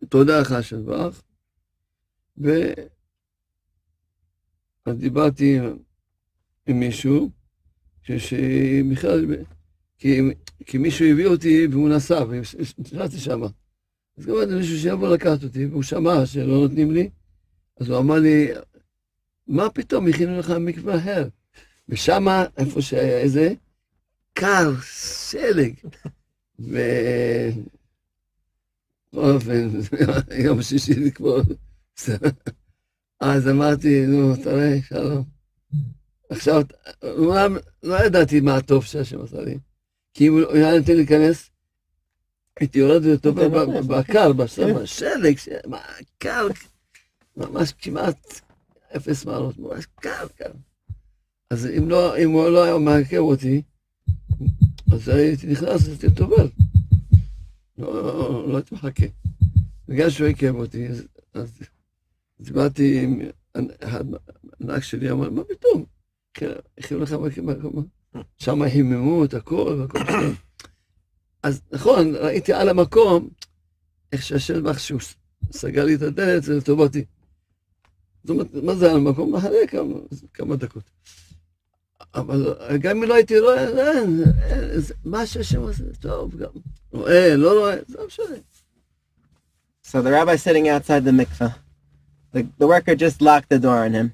Speaker 5: תודה לך שבח, ו... אז דיברתי עם- עם מישהו, שבכלל, כי, כי מישהו הביא אותי והוא נסע, ונשארתי שם. אז גם מישהו שיבוא לקחת אותי, והוא שמע שלא נותנים לי, אז הוא אמר לי, מה פתאום, הכינו לך מקווה אחר. ושם, איפה שהיה איזה, קר, שלג. ו... בכל אופן, יום שישי זה כבר... אז אמרתי, נו, תראה, שלום. עכשיו, לא ידעתי מה הטוב שהשם עשה לי, כי אם הוא היה נותן להיכנס, הייתי יורד
Speaker 4: להיכנס.
Speaker 5: בקר, בשלג, שלג, ש- מה, קר, ממש כמעט אפס מעלות, ממש קר, קר. אז אם לא, אם הוא לא היה מעכב אותי, אז הייתי נכנס, הייתי טובל. לא, לא, הייתי מחכה. בגלל שהוא עיכב אותי, אז, דיברתי עם הנהג שלי, אמר, מה פתאום? הכינו לך מקום, שם היממו את הכל, והכל בסדר. אז נכון, ראיתי על המקום, איך שהשם בך שהוא סגר לי את הדלת, זה לטובתי. זאת אומרת, מה זה על המקום? אחרי כמה, כמה דקות. אבל גם אם לא הייתי רואה, אין, אין, זה- מה שהשם עושה, טוב, גם רואה, לא רואה, זה לא משנה.
Speaker 4: So the rabbi sitting outside the mikveh. The, the worker just locked the door on him.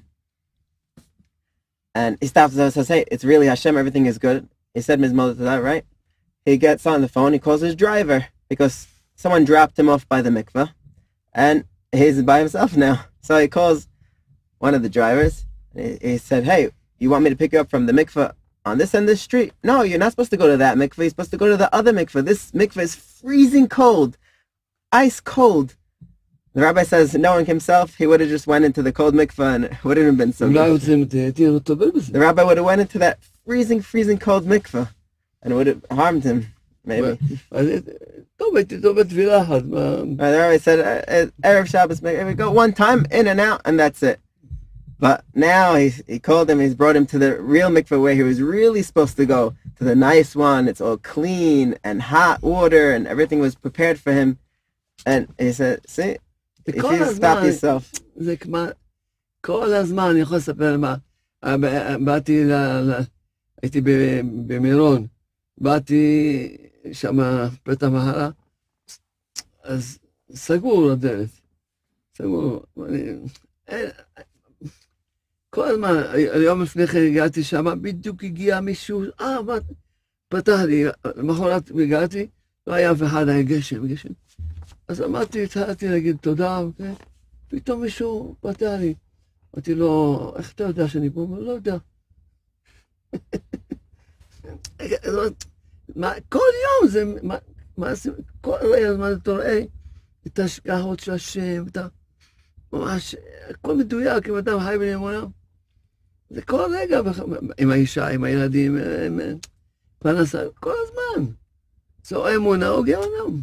Speaker 4: And he stops and says, Hey, it's really Hashem, everything is good. He said Mizmor LeTodah, right? he gets on the phone, he calls his driver because someone dropped him off by the mikveh and he's by himself now. So he calls one of the drivers. He, he said, hey, you want me to pick you up from the mikveh on this end of the street? No, you're not supposed to go to that mikveh. You're supposed to go to the other mikveh. This mikveh is freezing cold, ice cold. The rabbi says, knowing himself, he would have just went into the cold mikveh and it wouldn't have been so. the rabbi would have went into that freezing, freezing cold mikveh and would have harmed him, maybe. They always said, Erev Shabbos, it would go one time, in and out, and that's it. But now he's, he called him, he's brought him to the real mikveh where he was really supposed to go, to the nice one. It's all clean and hot water and everything was prepared for him. And he said, see, if you stop yourself.
Speaker 5: זה כמעט, כל הזמן, אני יכול לספר מה, באתי, הייתי במירון, באתי שם, פתע מהרה, אז סגור הדלת, סגור, אני, אין, כל הזמן, היום לפני כן הגעתי שם, בדיוק הגיע מישהו, אה, מה, פתח לי, למחרת הגעתי, לא היה אף אחד, היה גשם, גשם. אז אמרתי, התחלתי להגיד תודה, אוקיי? פתאום מישהו פתח לי. אמרתי לו, איך אתה יודע שאני פה? הוא אומר, לא יודע. זאת אומרת, מה, כל יום זה, מה, מה זה, כל הזמן אתה רואה את ההשגחות של השם, את ה... ממש, הכל מדויק, אם אדם חי באמונה. זה כל רגע, בח- עם האישה, עם הילדים, עם עם פרנסה, כל הזמן. זה או אמונה או גיהנום.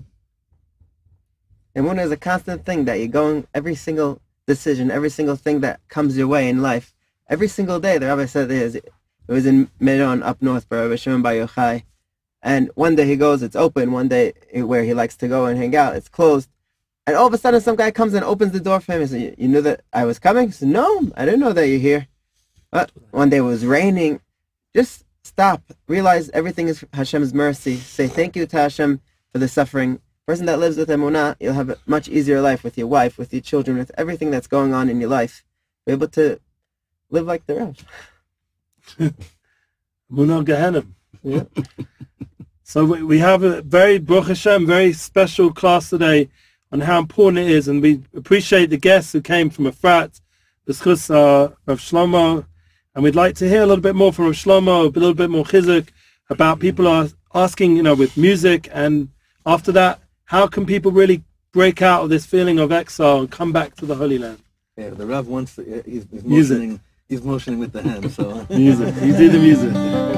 Speaker 4: Emunah is a constant thing that you're going every single decision, every single thing that comes your way in life. Every single day, the rabbi said it, is, it was in Meron up north by Rabbi Shimon Bar Yochai. And one day he goes, it's open. One day where he likes to go and hang out, it's closed. And all of a sudden, some guy comes and opens the door for him. He said, you knew that I was coming? He said, no, I didn't know that you're here. But one day it was raining. Just
Speaker 2: stop, realize everything is Hashem's mercy. Say thank you to Hashem for the suffering. Person that lives with emunah, you'll have a much easier life with your wife, with your children, with everything that's going on in your life. Be able to live like the Rav.
Speaker 1: Munah Gehenim.
Speaker 2: Yeah.
Speaker 1: So we, we have a very Baruch Hashem, very special class today on how important it is, and we appreciate the guests who came from Efrat, discuss uh, Rav Shlomo, and we'd like to hear a little bit more from Rav Shlomo, a little bit more chizuk about people are asking, you know, with music, and after that, how can people really break out of this feeling of exile and come back to the Holy Land?
Speaker 3: Yeah, the Rav wants to, uh, he's, he's
Speaker 1: Music.
Speaker 3: he's motioning with the hand, so.
Speaker 1: Music. You do the music.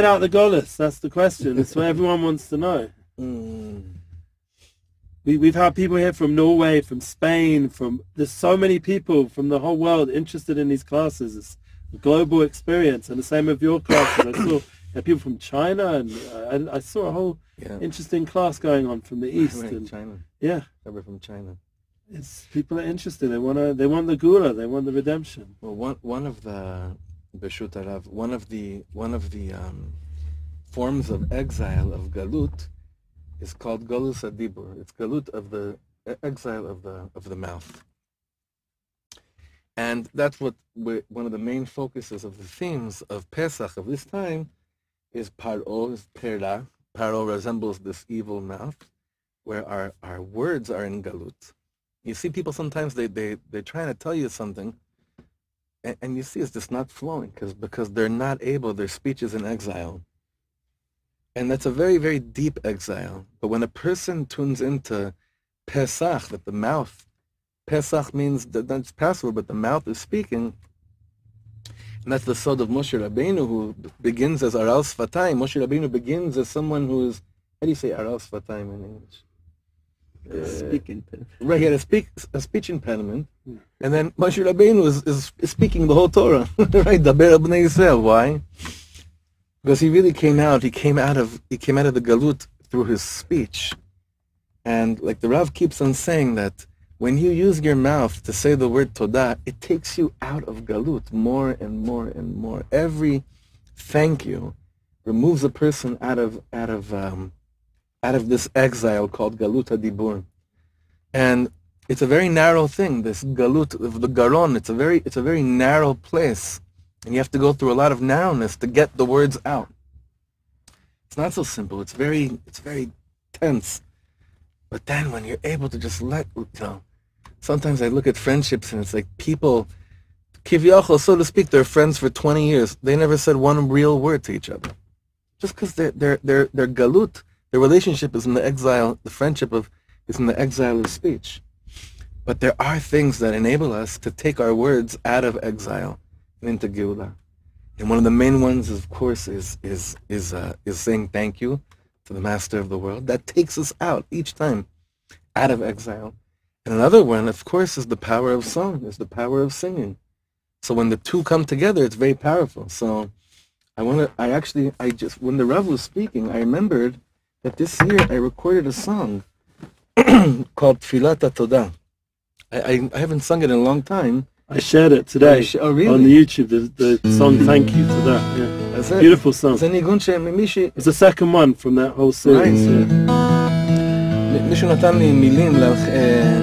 Speaker 1: get out the Golis? That's the question. That's what everyone wants to know.
Speaker 3: Mm.
Speaker 1: We, we've had people here from Norway, from Spain, from there's so many people from the whole world interested in these classes. It's a global experience, and the same with your classes. I saw people from China, and uh, and I saw a whole
Speaker 3: Yeah.
Speaker 1: interesting class going on from the east. And
Speaker 3: China.
Speaker 1: yeah,
Speaker 3: Cover from China.
Speaker 1: it's people are interested. They wanna they want the geulah. They want the redemption.
Speaker 3: Well, one one of the Beshut Arav, one of the one of the um, forms of exile of galut is called galus adibur. It's galut of the exile of the of the mouth, and that's what one of the main focuses of the themes of Pesach of this time is paro, is. Paro resembles this evil mouth, where our our words are in galut. You see, people sometimes they they they're trying to tell you something and, and you see it's just not flowing because because they're not able their speech is in exile and that's a very very deep exile but when a person tunes into pesach that the mouth pesach means that that's passover but the mouth is speaking and that's the sod of Moshe Rabbeinu who begins as Aral Sfatayim. Moshe Rabbeinu begins as someone who is, how do you say Aral Sfatayim in English? Uh,
Speaker 4: Speaking.
Speaker 3: Right, he had a, speak, a speech impediment, and then Moshe Rabbeinu is, is, speaking the whole Torah, right? Daber Bnei Yisrael. Why? Because he really came out. He came out of he came out of the galut through his speech, and like the Rav keeps on saying that when you use your mouth to say the word Todah, it takes you out of galut more and more and more. Every thank you removes a person out of out of um, out of this exile called galut hadibur, and it's a very narrow thing. This galut of the garon, it's a very it's a very narrow place, and you have to go through a lot of narrowness to get the words out. It's not so simple. It's very it's very tense. But then when you're able to just let you know, sometimes I look at friendships and it's like people, kiviyachol, so to speak, they're friends for 20 years. They never said one real word to each other, just because they're they're they're they're galut. Their relationship is in the exile. The friendship of is in the exile of speech. But there are things that enable us to take our words out of exile and into Geulah. And one of the main ones, of course, is is is uh, is saying thank you to the Master of the world. That takes us out each time, out of exile. And another one, of course, is the power of song. Is the power of singing. So when the two come together, it's very powerful. So I want to. I actually. I just when the Rav was speaking, I remembered that this year I recorded a song called Tfilat Todah. I, I I haven't sung it in a long time.
Speaker 1: I shared it today
Speaker 3: Oh, really?
Speaker 1: on the YouTube. The, the song "Thank You" to that. Yeah,
Speaker 3: That's it.
Speaker 1: beautiful song.
Speaker 3: זה ניגון שמישהי
Speaker 1: It's the second one from that whole series.
Speaker 3: Right.
Speaker 1: Yeah.
Speaker 3: מישהו נתן לי מילים להלח- אה,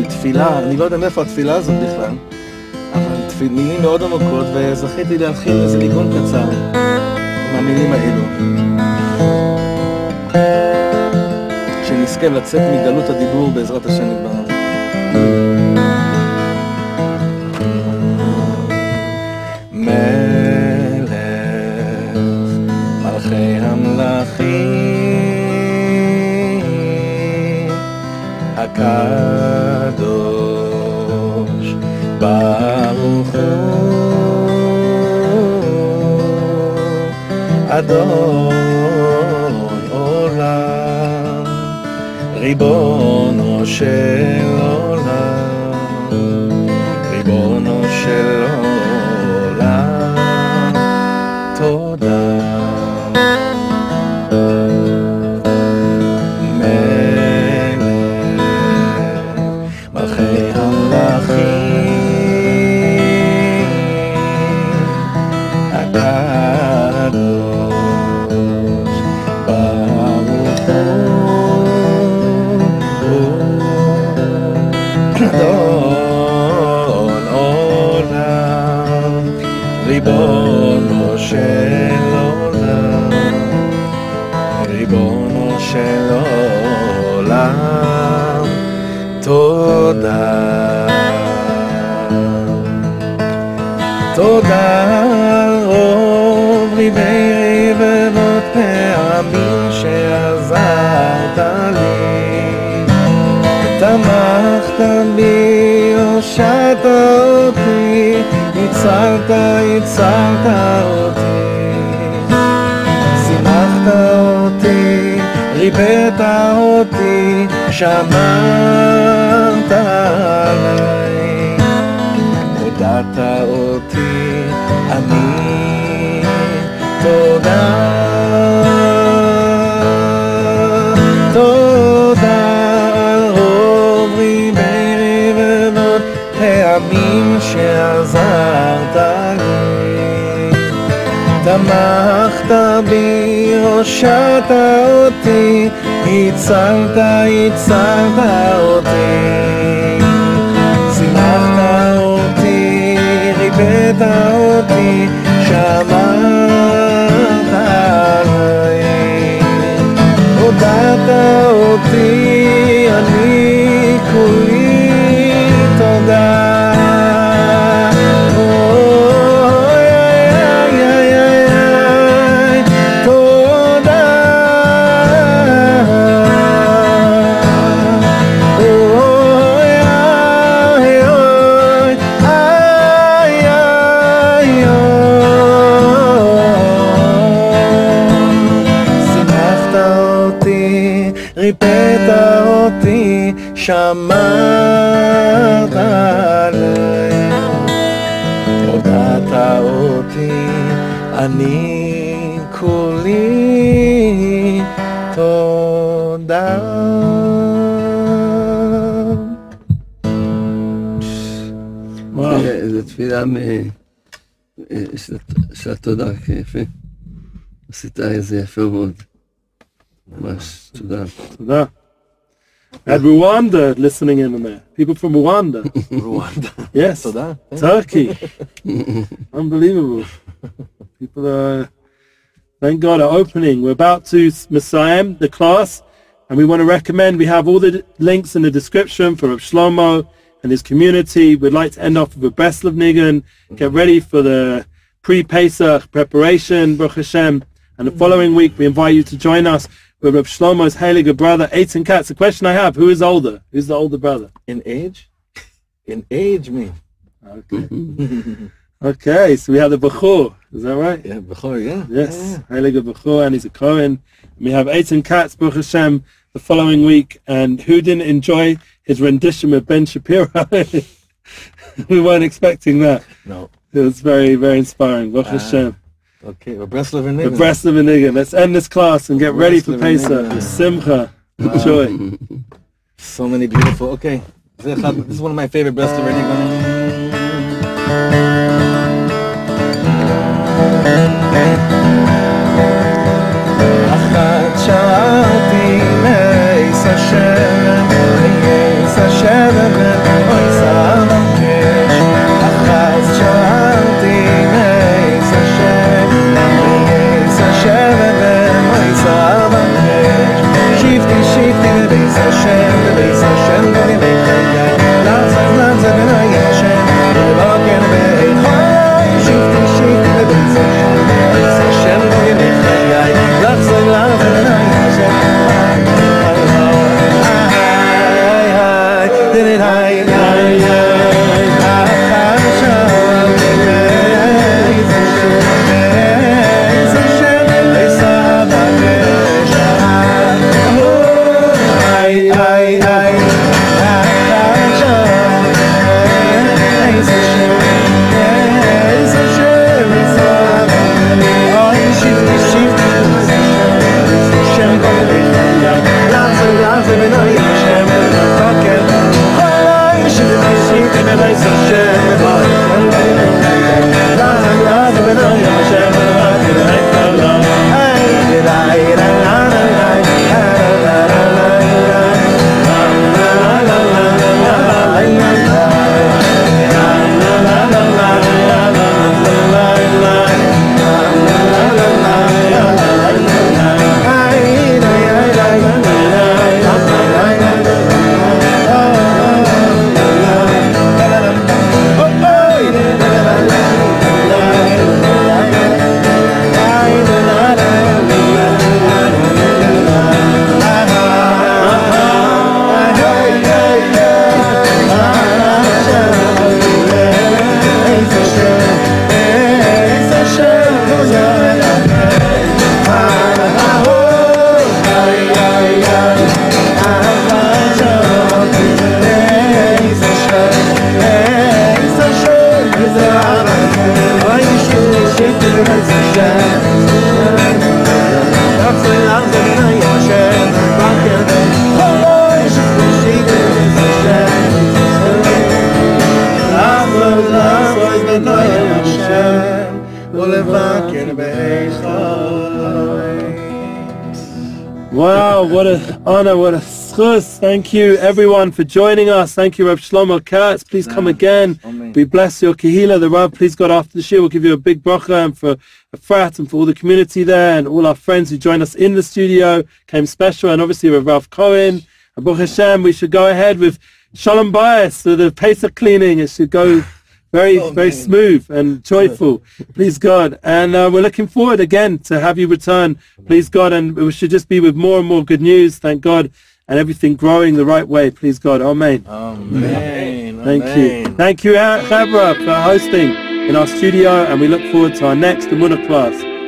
Speaker 3: לתפילה, אני לא יודע מאיפה התפילה הזאת בכלל, אבל מילים מאוד עמוקות, וזכיתי להלחין איזה ניגון קצר עם המילים האלו. שנזכה לצאת מגלות הדיבור בעזרת השם יתברך. מלך הקדוש ברוך הוא אדון ריבונו של עולם ריבונו של עולם ריבונו של עולם תודה תודה יצרת, יצרת אותי, שימחת אותי, ריבאת אותי, שמרת עליי, הודעת אותי, אני תודה. תמכת בי, הושעת אותי, הצלת, הצלת אותי. שימחת אותי, ריבאת אותי, שמרת שמרת עליי. הודעת אותי, אני כולי תודה.
Speaker 1: וואו.
Speaker 5: אה, זו תפילה אה, של- התודה, כן, יפה. עשית את זה יפה מאוד. ממש, תודה.
Speaker 1: תודה. And Rwanda listening in there. People from Rwanda.
Speaker 3: Rwanda.
Speaker 1: Yes.
Speaker 3: Sudan.
Speaker 1: Turkey. Unbelievable. People are, thank God, are opening. We're about to Messiah, the class, and we want to recommend, we have all the links in the description for Shlomo and his community. We'd like to end off with a Breslov niggun. Get ready for the pre-Pesach preparation, Baruch Hashem. And the following week, we invite you to join us with Rav Shlomo's Heiliger brother, Eitan Katz. The question I have, who is older? Who's the older brother?
Speaker 3: In age? In age, me.
Speaker 1: Okay. okay, so we have the Bechor. Is that right?
Speaker 3: Yeah, Bechor, yeah.
Speaker 1: Yes, Heiliger Bechor, and he's a Kohen. We have Eitan Katz, Baruch Hashem, the following week. And who didn't enjoy his rendition with Ben Shapiro? we weren't expecting that.
Speaker 3: No.
Speaker 1: It was very, very inspiring. Baruch
Speaker 3: Ah.
Speaker 1: Hashem.
Speaker 3: Okay, the breast of
Speaker 1: a
Speaker 3: niggun the
Speaker 1: breast of a niggun Let's end this class and get ready for Pesach. Simcha. Wow. Joy.
Speaker 3: So many beautiful. Okay. This is one of my favorite
Speaker 2: Breslev of Nigam.
Speaker 1: niggun. What an honor, what a zchus. Thank you everyone for joining us. Thank you, Rav Shlomo Katz. Please come again. We bless your Kehila, the Rav. Please God after the year, we'll give you a big bracha and for Efrat and for all the community there and all our friends who joined us in the studio, came special, and obviously with Ralph Cohen. And Baruch Hashem, we should go ahead with Shalom Bayis, so the Pesach cleaning. It should go very, very smooth and joyful. Please God. And uh, we're looking forward again to have you return. Please God. And we should just be with more and more good news. Thank God. And everything growing the right way. Please God. Amen.
Speaker 3: Amen.
Speaker 1: Thank you. Thank you, Chabra, for hosting in our studio. And we look forward to our next Emunah class.